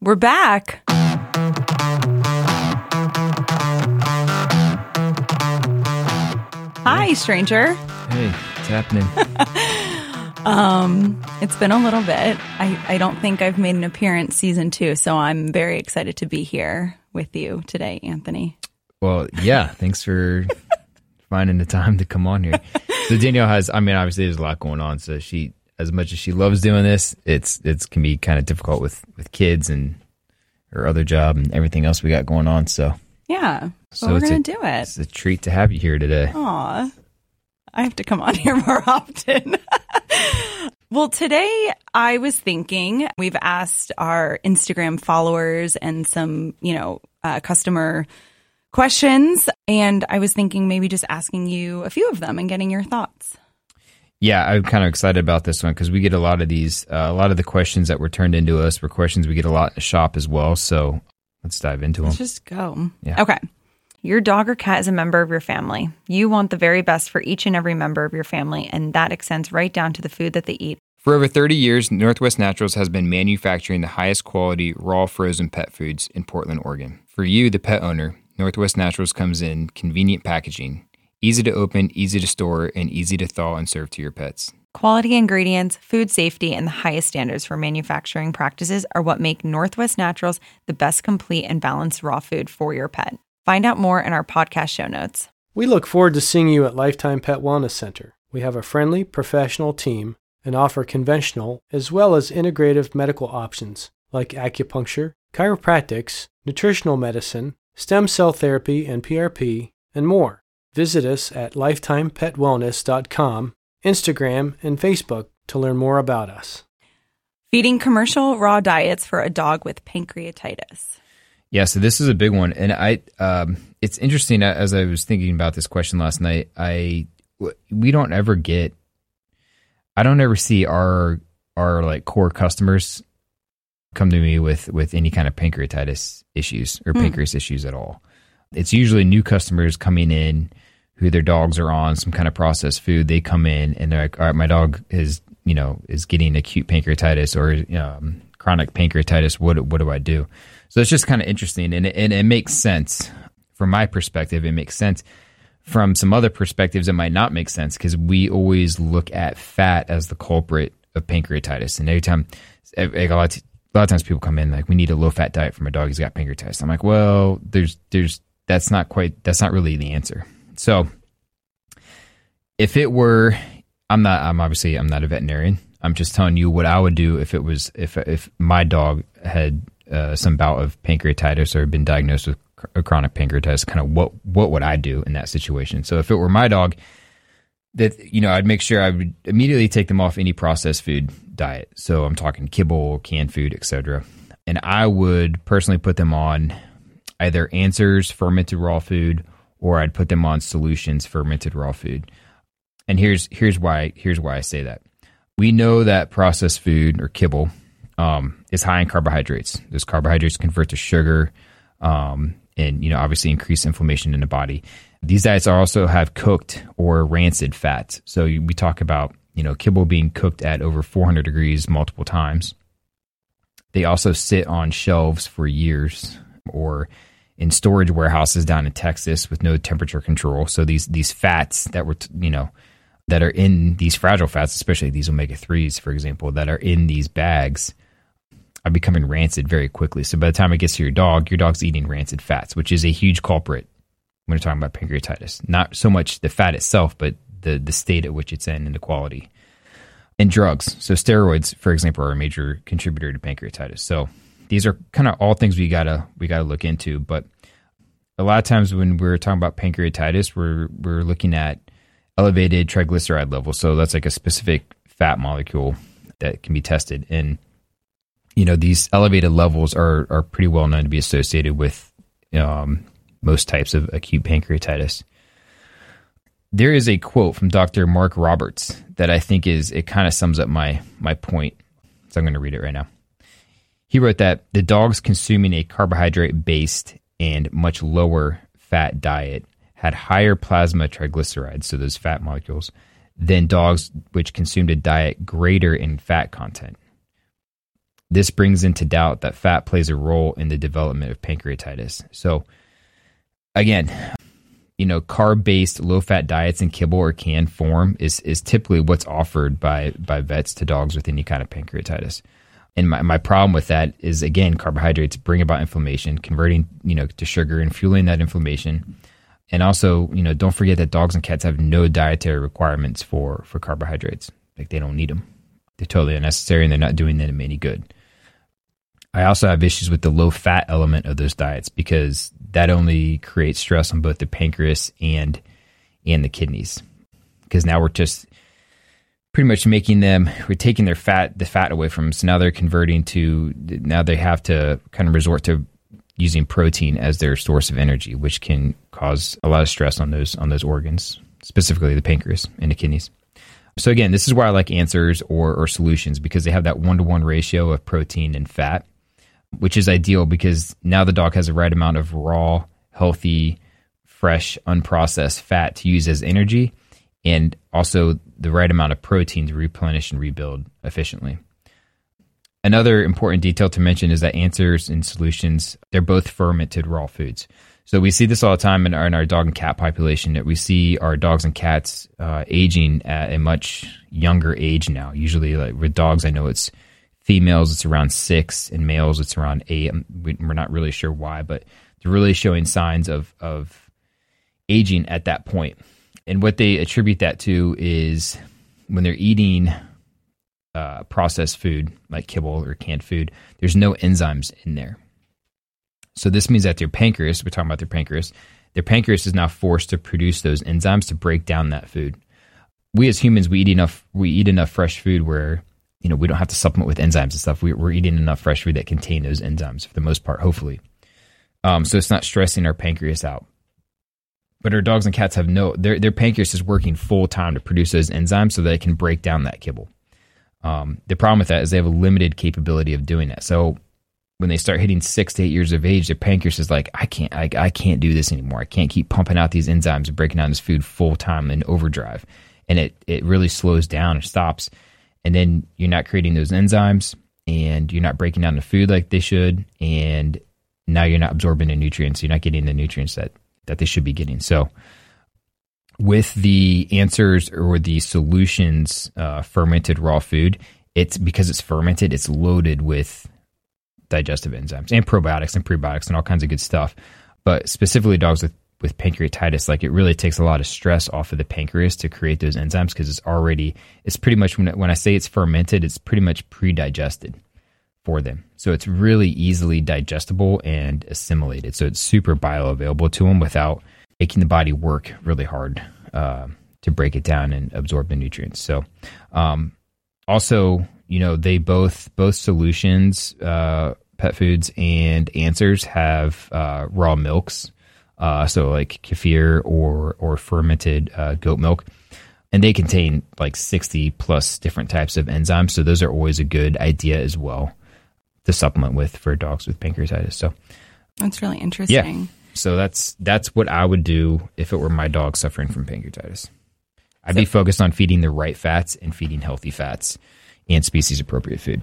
We're back. Hi, stranger. Hey, what's happening? Um, it's been a little bit. I, I don't think I've made an appearance season two, so I'm very excited to be here with you today, Anthony. well, yeah, thanks for finding the time to come on here. So Danielle has, I mean, obviously there's a lot going on. So she, as much as she loves doing this, it's it's can be kind of difficult with with kids and her other job and everything else we got going on. So Yeah. So we're gonna a- do it. it's a treat to have you here today. Aw. I have to come on here more often. well, today I was thinking we've asked our Instagram followers and some, you know, uh, customer questions. And I was thinking maybe just asking you a few of them and getting your thoughts. Yeah, I'm kind of excited about this one because we get a lot of these, uh, a lot of the questions that were turned into us were questions we get a lot in the shop as well. So let's dive into them. Let's just go. Yeah. Okay. Your dog or cat is a member of your family. You want the very best for each and every member of your family, and that extends right down to the food that they eat. For over 30 years, Northwest Naturals has been manufacturing the highest quality raw frozen pet foods in Portland, Oregon. For you, the pet owner, Northwest Naturals comes in convenient packaging, easy to open, easy to store, and easy to thaw and serve to your pets. Quality ingredients, food safety, and the highest standards for manufacturing practices are what make Northwest Naturals the best complete and balanced raw food for your pet. Find out more in our podcast show notes. We look forward to seeing you at Lifetime Pet Wellness Center. We have a friendly, professional team and offer conventional as well as integrative medical options like acupuncture, chiropractics, nutritional medicine, stem cell therapy and PRP, and more. Visit us at lifetimepetwellness.com, Instagram, and Facebook to learn more about us. Feeding commercial raw diets for a dog with pancreatitis. Yeah, so this is a big one, and I um, it's interesting uh, as I was thinking about this question last night. I w- we don't ever get, I don't ever see our our like core customers come to me with with any kind of pancreatitis issues or pancreas issues at all. It's usually new customers coming in who their dogs are on some kind of processed food. They come in and they're like, "All right, my dog is you know is getting acute pancreatitis or um, chronic pancreatitis. What what do I do?" So it's just kind of interesting, and it, and it makes sense from my perspective. It makes sense from some other perspectives. It might not make sense because we always look at fat as the culprit of pancreatitis, and every time like a lot. Of, a lot of times people come in like we need a low fat diet for my dog he's got pancreatitis i'm like well there's there's that's not quite that's not really the answer so if it were i'm not i'm obviously i'm not a veterinarian i'm just telling you what i would do if it was if if my dog had uh, some bout of pancreatitis or been diagnosed with a chronic pancreatitis kind of what what would i do in that situation so if it were my dog that you know I'd make sure I would immediately take them off any processed food diet. So I'm talking kibble, canned food, etc. And I would personally put them on either Answers fermented raw food or I'd put them on Solutions fermented raw food. And here's here's why here's why I say that. We know that processed food or kibble um, is high in carbohydrates. Those carbohydrates convert to sugar, um, and you know obviously increase inflammation in the body. These diets also have cooked or rancid fats. So we talk about you know kibble being cooked at over 400 degrees multiple times. They also sit on shelves for years or in storage warehouses down in Texas with no temperature control. So these these fats that were you know that are in these fragile fats, especially these omega threes, for example, that are in these bags, are becoming rancid very quickly. So by the time it gets to your dog, your dog's eating rancid fats, which is a huge culprit when we're talking about pancreatitis. Not so much the fat itself, but the the state at which it's in and the quality. And drugs. So steroids, for example, are a major contributor to pancreatitis. So these are kind of all things we gotta we gotta look into. But a lot of times when we're talking about pancreatitis, we're we're looking at elevated triglyceride levels. So that's like a specific fat molecule that can be tested. And you know, these elevated levels are are pretty well known to be associated with um, most types of acute pancreatitis. There is a quote from Dr. Mark Roberts that I think is it kind of sums up my my point. So I'm going to read it right now. He wrote that the dogs consuming a carbohydrate based and much lower fat diet had higher plasma triglycerides, so those fat molecules, than dogs which consumed a diet greater in fat content. This brings into doubt that fat plays a role in the development of pancreatitis. So, again, you know, carb based low fat diets in kibble or canned form is is typically what's offered by by vets to dogs with any kind of pancreatitis. And my, my problem with that is again, carbohydrates bring about inflammation, converting, you know, to sugar and fueling that inflammation. And also, you know, don't forget that dogs and cats have no dietary requirements for for carbohydrates. Like they don't need them. They're totally unnecessary and they're not doing them any good. I also have issues with the low fat element of those diets because that only creates stress on both the pancreas and and the kidneys. Because now we're just pretty much making them we're taking their fat the fat away from them. So now they're converting to now they have to kind of resort to using protein as their source of energy, which can cause a lot of stress on those on those organs, specifically the pancreas and the kidneys. So again, this is why I like answers or, or solutions because they have that one to one ratio of protein and fat which is ideal because now the dog has the right amount of raw, healthy, fresh, unprocessed fat to use as energy and also the right amount of protein to replenish and rebuild efficiently. Another important detail to mention is that answers and solutions, they're both fermented raw foods. So we see this all the time in our, in our dog and cat population that we see our dogs and cats uh, aging at a much younger age now. Usually, like with dogs, I know it's Females, it's around six, and males, it's around eight. We're not really sure why, but they're really showing signs of of aging at that point. And what they attribute that to is when they're eating uh, processed food like kibble or canned food, there's no enzymes in there. So this means that their pancreas, we're talking about their pancreas, their pancreas is now forced to produce those enzymes to break down that food. We as humans, we eat enough, we eat enough fresh food where you know, we don't have to supplement with enzymes and stuff. We, are eating enough fresh food that contain those enzymes for the most part, hopefully. Um, so it's not stressing our pancreas out. But our dogs and cats have no, their, their pancreas is working full time to produce those enzymes so they can break down that kibble. Um, the problem with that is they have a limited capability of doing that. So when they start hitting six to eight years of age, their pancreas is like, I can't, I, I can't do this anymore. I can't keep pumping out these enzymes and breaking down this food full time in overdrive. And it, it really slows down and stops and then you're not creating those enzymes and you're not breaking down the food like they should and now you're not absorbing the nutrients you're not getting the nutrients that that they should be getting. So with the answers or the solutions uh, fermented raw food it's because it's fermented it's loaded with digestive enzymes and probiotics and prebiotics and all kinds of good stuff. But specifically dogs with with pancreatitis, like it really takes a lot of stress off of the pancreas to create those enzymes because it's already, it's pretty much, when, when I say it's fermented, it's pretty much pre digested for them. So it's really easily digestible and assimilated. So it's super bioavailable to them without making the body work really hard uh, to break it down and absorb the nutrients. So, um, also, you know, they both, both solutions, uh, pet foods and answers have uh, raw milks uh, so like kefir or or fermented uh, goat milk, and they contain like sixty plus different types of enzymes. So those are always a good idea as well to supplement with for dogs with pancreatitis. So that's really interesting. Yeah. So that's that's what I would do if it were my dog suffering from pancreatitis. I'd so, be focused on feeding the right fats and feeding healthy fats and species appropriate food.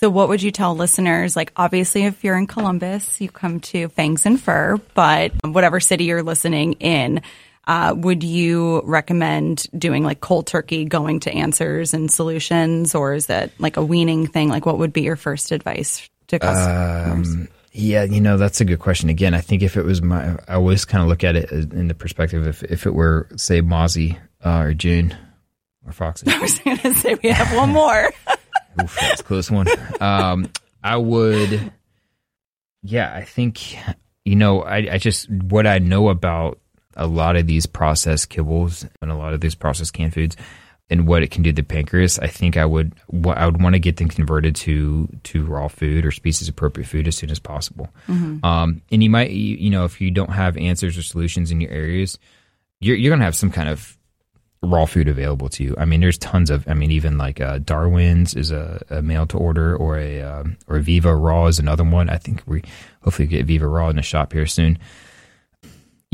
So, what would you tell listeners? Like, obviously, if you're in Columbus, you come to Fangs and Fur, but whatever city you're listening in, uh, would you recommend doing like cold turkey, going to answers and solutions, or is that like a weaning thing? Like, what would be your first advice to customers? Um, yeah, you know, that's a good question. Again, I think if it was my, I always kind of look at it in the perspective if, if it were, say, Mozzie uh, or June or Foxy. I was going to say we have one more. Oof, that's a close one. Um, I would, yeah, I think, you know, I, I just, what I know about a lot of these processed kibbles and a lot of these processed canned foods, and what it can do to the pancreas, I think I would I would want to get them converted to to raw food or species appropriate food as soon as possible. Mm-hmm. Um, and you might you, know if you don't have answers or solutions in your areas, you're you're gonna have some kind of raw food available to you. I mean, there's tons of. I mean, even like uh, Darwin's is a, a mail to order, or a um, or Viva Raw is another one. I think we hopefully get Viva Raw in the shop here soon.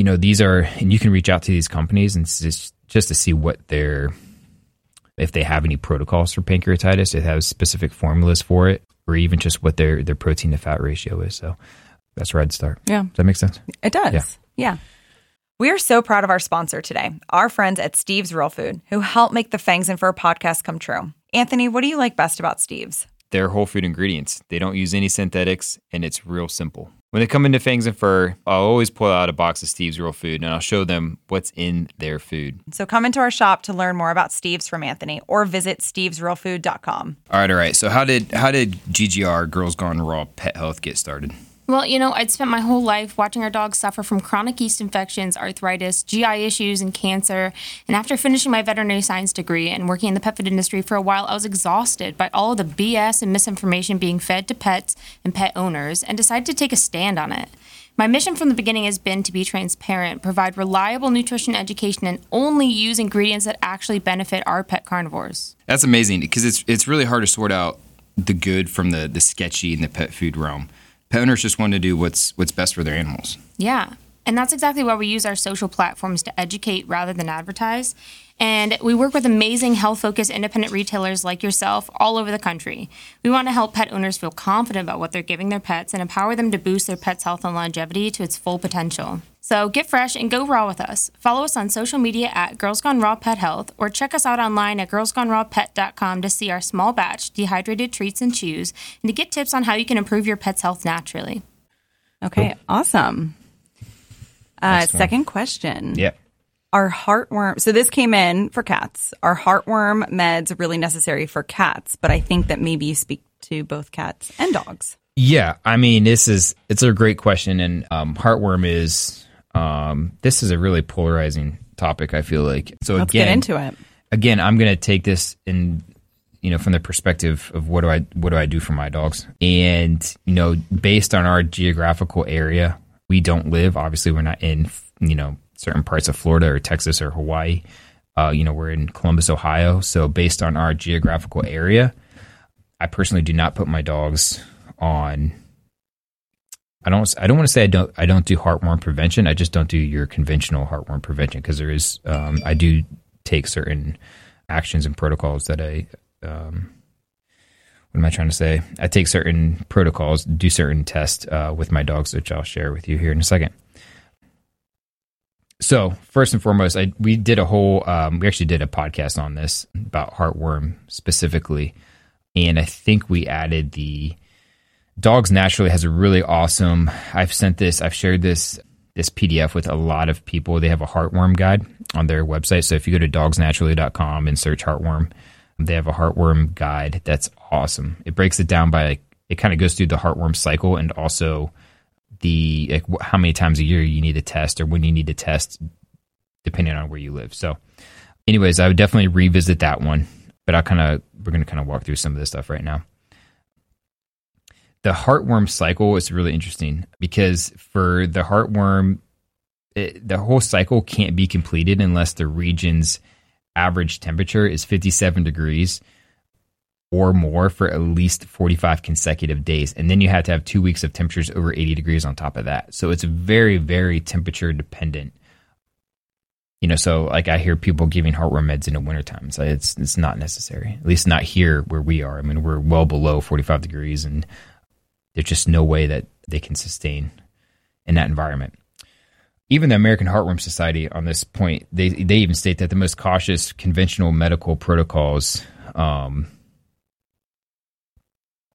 You know, these are, and you can reach out to these companies and just just to see what their if they have any protocols for pancreatitis, if they have specific formulas for it, or even just what their their protein to fat ratio is. So that's where I'd start. Yeah. Does that make sense? It does. Yeah. yeah. We are so proud of our sponsor today, our friends at Steve's Real Food, who help make the Fangs and Fur podcast come true. Anthony, what do you like best about Steve's? They're whole food ingredients. They don't use any synthetics, and it's real simple. When they come into Fangs and Fur, I'll always pull out a box of Steve's Real Food and I'll show them what's in their food. So come into our shop to learn more about Steve's from Anthony or visit stevesrealfood.com. All right, all right. So how did how did GGR Girls Gone Raw Pet Health get started? Well, you know, I'd spent my whole life watching our dogs suffer from chronic yeast infections, arthritis, GI issues, and cancer. And after finishing my veterinary science degree and working in the pet food industry for a while, I was exhausted by all the BS and misinformation being fed to pets and pet owners and decided to take a stand on it. My mission from the beginning has been to be transparent, provide reliable nutrition education, and only use ingredients that actually benefit our pet carnivores. That's amazing because it's it's really hard to sort out the good from the the sketchy in the pet food realm. Pet owners just want to do what's what's best for their animals. Yeah. And that's exactly why we use our social platforms to educate rather than advertise. And we work with amazing health focused independent retailers like yourself all over the country. We want to help pet owners feel confident about what they're giving their pets and empower them to boost their pet's health and longevity to its full potential. So get fresh and go raw with us. Follow us on social media at Girls Gone Raw Pet Health or check us out online at girlsgonerawpet.com to see our small batch dehydrated treats and chews and to get tips on how you can improve your pet's health naturally. Okay. Awesome. Uh, second question. Yeah. Are heartworm, so this came in for cats. Are heartworm meds really necessary for cats? But I think that maybe you speak to both cats and dogs. Yeah, I mean, this is it's a great question, and um, heartworm is um, this is a really polarizing topic. I feel like so. Let's again, get into it. again, I'm going to take this in, you know, from the perspective of what do I what do I do for my dogs, and you know, based on our geographical area, we don't live. Obviously, we're not in, you know, certain parts of Florida or Texas or Hawaii. Uh, you know, we're in Columbus, Ohio. So, based on our geographical area, I personally do not put my dogs on. I don't. I don't want to say I don't. I don't do heartworm prevention. I just don't do your conventional heartworm prevention because there is. Um, I do take certain actions and protocols that I. Um, what am I trying to say? I take certain protocols, do certain tests uh, with my dogs, which I'll share with you here in a second. So first and foremost, I we did a whole. Um, we actually did a podcast on this about heartworm specifically, and I think we added the Dogs Naturally has a really awesome. I've sent this. I've shared this this PDF with a lot of people. They have a heartworm guide on their website. So if you go to dogsnaturally.com and search heartworm, they have a heartworm guide that's awesome. It breaks it down by like it kind of goes through the heartworm cycle and also the like how many times a year you need to test or when you need to test depending on where you live. So anyways, I would definitely revisit that one, but I kind of we're going to kind of walk through some of this stuff right now. The heartworm cycle is really interesting because for the heartworm it, the whole cycle can't be completed unless the region's average temperature is 57 degrees or more for at least 45 consecutive days. And then you have to have two weeks of temperatures over 80 degrees on top of that. So it's very, very temperature dependent. You know, so like I hear people giving heartworm meds in the wintertime. So it's it's not necessary. At least not here where we are. I mean, we're well below 45 degrees and there's just no way that they can sustain in that environment even the American Heartworm Society on this point, they they even state that the most cautious conventional medical protocols, um,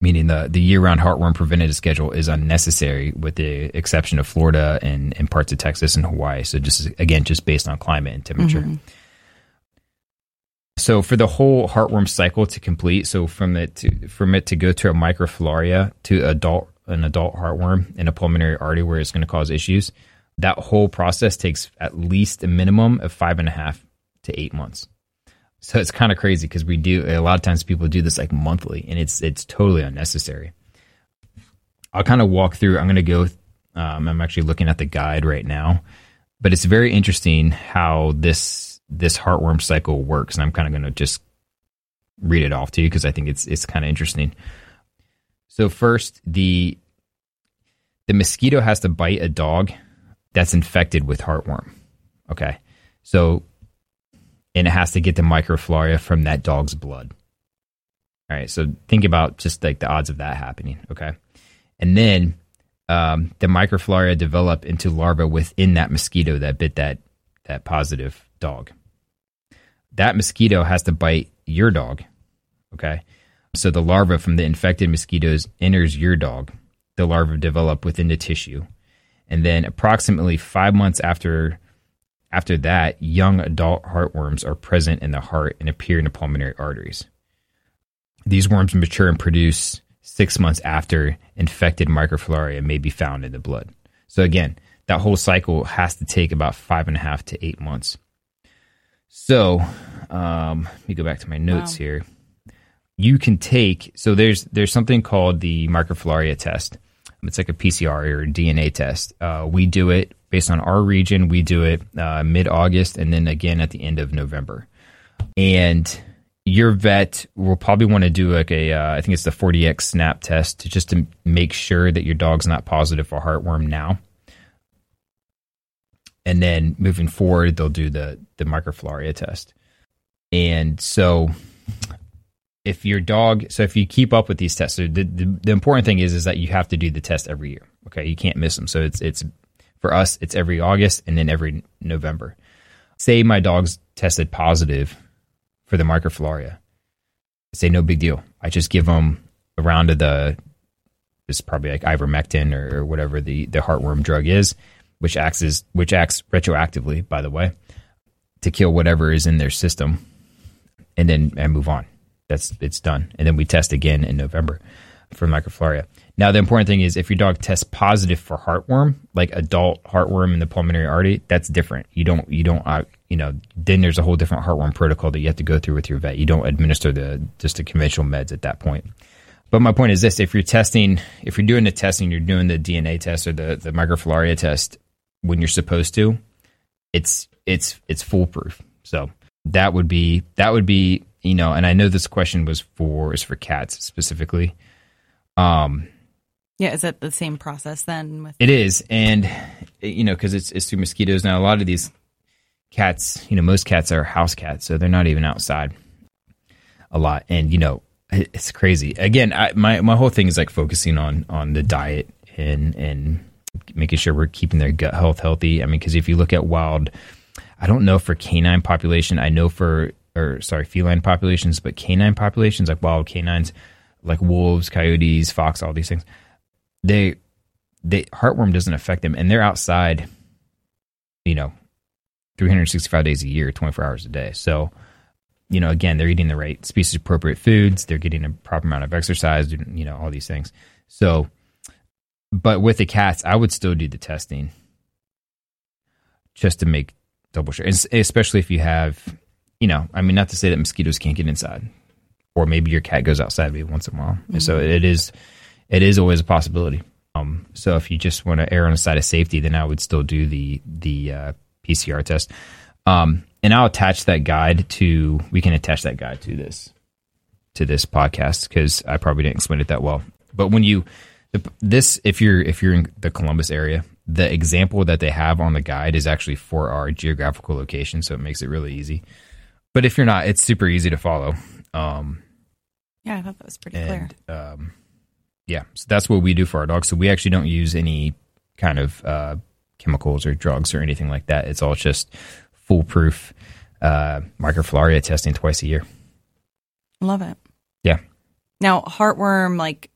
meaning the the year round heartworm preventative schedule, is unnecessary, with the exception of Florida and, and parts of Texas and Hawaii. So just again, just based on climate and temperature. So for the whole heartworm cycle to complete, so from it to from it to go to a microfilaria to adult an adult heartworm in a pulmonary artery where it's going to cause issues, that whole process takes at least a minimum of five and a half to eight months. So it's kind of crazy because we do a lot of times people do this like monthly, and it's it's totally unnecessary. I'll kind of walk through. I'm going to go. Um, I'm actually looking at the guide right now, but it's very interesting how this this heartworm cycle works, and I'm kind of going to just read it off to you because I think it's it's kind of interesting. So first, the the mosquito has to bite a dog that's infected with heartworm. Okay, so and it has to get the microflora from that dog's blood. All right, so think about just like the odds of that happening. Okay, and then um, the microflora develop into larvae within that mosquito that bit that that positive dog. That mosquito has to bite your dog. Okay, so the larva from the infected mosquitoes enters your dog. The larvae develop within the tissue, and then approximately five months after after that, young adult heartworms are present in the heart and appear in the pulmonary arteries. These worms mature and produce six months after infected microflora may be found in the blood. So again, that whole cycle has to take about five and a half to eight months. So um, let me go back to my notes wow. here. You can take so there's there's something called the microflora test. It's like a PCR or DNA test. Uh, we do it based on our region. We do it uh, mid August and then again at the end of November. And your vet will probably want to do like a, uh, I think it's the 4Dx snap test to just to make sure that your dog's not positive for heartworm now. And then moving forward, they'll do the the microflora test. And so if your dog so if you keep up with these tests so the, the, the, important thing is is that you have to do the test every year okay you can't miss them so it's it's for us, it's every August and then every November. Say my dog's tested positive for the microflora. Say no big deal. I just give them a round of the it's probably like ivermectin or, or whatever the the heartworm drug is, which acts as which acts retroactively, by the way, to kill whatever is in their system, and then and move on. That's it's done, and then we test again in November for microflora. Now, the important thing is if your dog tests positive for heartworm, like adult heartworm in the pulmonary artery, that's different. You don't, you don't, uh, you know, then there's a whole different heartworm protocol that you have to go through with your vet. You don't administer the just the conventional meds at that point. But my point is this: if you're testing, if you're doing the testing, you're doing the DNA test or the the microflora test when you're supposed to, it's it's it's foolproof. So that would be that would be you know, and I know this question was for is for cats specifically. Um, yeah, is that the same process then? With- it is, and you know, because it's it's through mosquitoes. Now, a lot of these cats, you know, most cats are house cats, so they're not even outside a lot. And you know, it's crazy. Again, I, my my whole thing is like focusing on on the diet and and making sure we're keeping their gut health healthy. I mean, because if you look at wild, I don't know for canine population. I know for or sorry, feline populations, but canine populations like wild canines, like wolves, coyotes, fox, all these things they they heartworm doesn't affect them, and they're outside, you know, 365 days a year, 24 hours a day. So, you know, again, they're eating the right species appropriate foods, they're getting a proper amount of exercise, you know, all these things. So, but with the cats, I would still do the testing just to make double sure, especially if you have, you know, I mean, not to say that mosquitoes can't get inside, or maybe your cat goes outside maybe once in a while. Mm-hmm. So it is it is always a possibility. Um, so if you just want to err on the side of safety, then I would still do the the uh, PCR test. Um, and I'll attach that guide to. We can attach that guide to this to this podcast because I probably didn't explain it that well. But when you this, if you're if you're in the Columbus area, the example that they have on the guide is actually for our geographical location, so it makes it really easy. But if you're not, it's super easy to follow. Um, yeah, I thought that was pretty and, clear. Um, yeah, so that's what we do for our dogs. So we actually don't use any kind of uh, chemicals or drugs or anything like that. It's all just foolproof uh, testing twice a year. Love it. Yeah. Now, heartworm, like,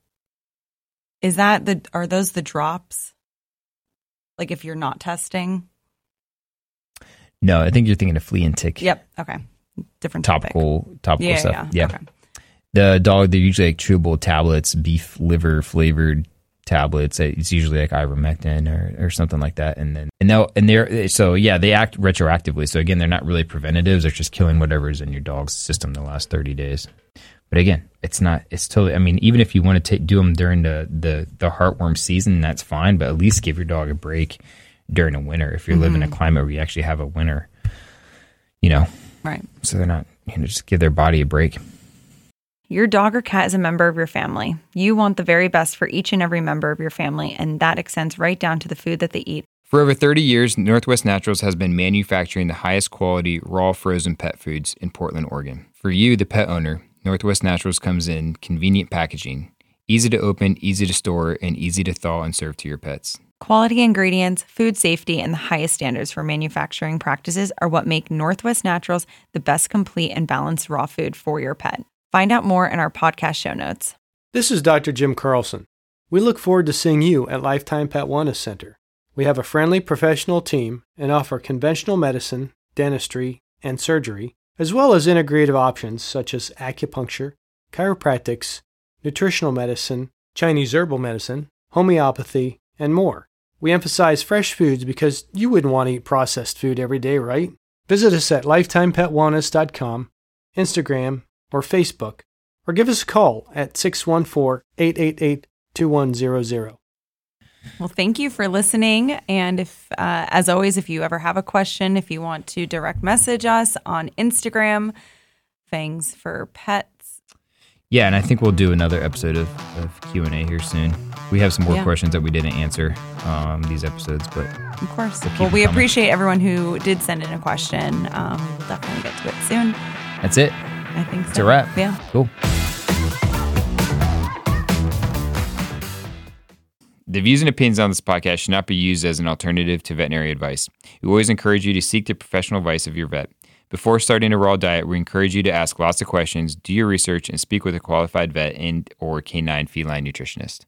is that the are those the drops? Like, if you're not testing? No, I think you're thinking of flea and tick. Yep. Okay. Different topical topic. topical yeah, stuff. Yeah. yeah. Okay the dog they're usually like chewable tablets beef liver flavored tablets. It's usually like ivermectin or, or something like that, and then and they'll and they're so yeah they act retroactively. So again, they're not really preventatives. They're just killing whatever's in your dog's system the last thirty days. But again, it's not. It's totally. I mean, even if you want to take, do them during the the the heartworm season, that's fine. But at least give your dog a break during the winter if you live in a mm-hmm. climate where you actually have a winter. You know, Right. so they're not. You know, just give their body a break. Your dog or cat is a member of your family. You want the very best for each and every member of your family, and that extends right down to the food that they eat. For over 30 years, Northwest Naturals has been manufacturing the highest quality raw frozen pet foods in Portland, Oregon. For you, the pet owner, Northwest Naturals comes in convenient packaging, easy to open, easy to store, and easy to thaw and serve to your pets. Quality ingredients, food safety, and the highest standards for manufacturing practices are what make Northwest Naturals the best complete and balanced raw food for your pet. Find out more in our podcast show notes. This is Dr. Jim Carlson. We look forward to seeing you at Lifetime Pet Wellness Center. We have a friendly professional team and offer conventional medicine, dentistry, and surgery, as well as integrative options such as acupuncture, chiropractics, nutritional medicine, Chinese herbal medicine, homeopathy, and more. We emphasize fresh foods because you wouldn't want to eat processed food every day, right? Visit us at lifetimepetwellness.com, Instagram, or Facebook, or give us a call at 614 888 2100. Well, thank you for listening. And if, uh, as always, if you ever have a question, if you want to direct message us on Instagram, Fangs for Pets. Yeah, and I think we'll do another episode of, of Q&A here soon. We have some more Yeah. questions that we didn't answer um, these episodes, but Of course. Keep well, we coming. appreciate everyone who did send in a question. Um, we'll definitely get to it soon. that's it. I think so. It's a wrap. Yeah. Cool. The views and opinions on this podcast should not be used as an alternative to veterinary advice. We always encourage you to seek the professional advice of your vet. Before starting a raw diet, we encourage you to ask lots of questions, do your research, and speak with a qualified vet and or canine feline nutritionist.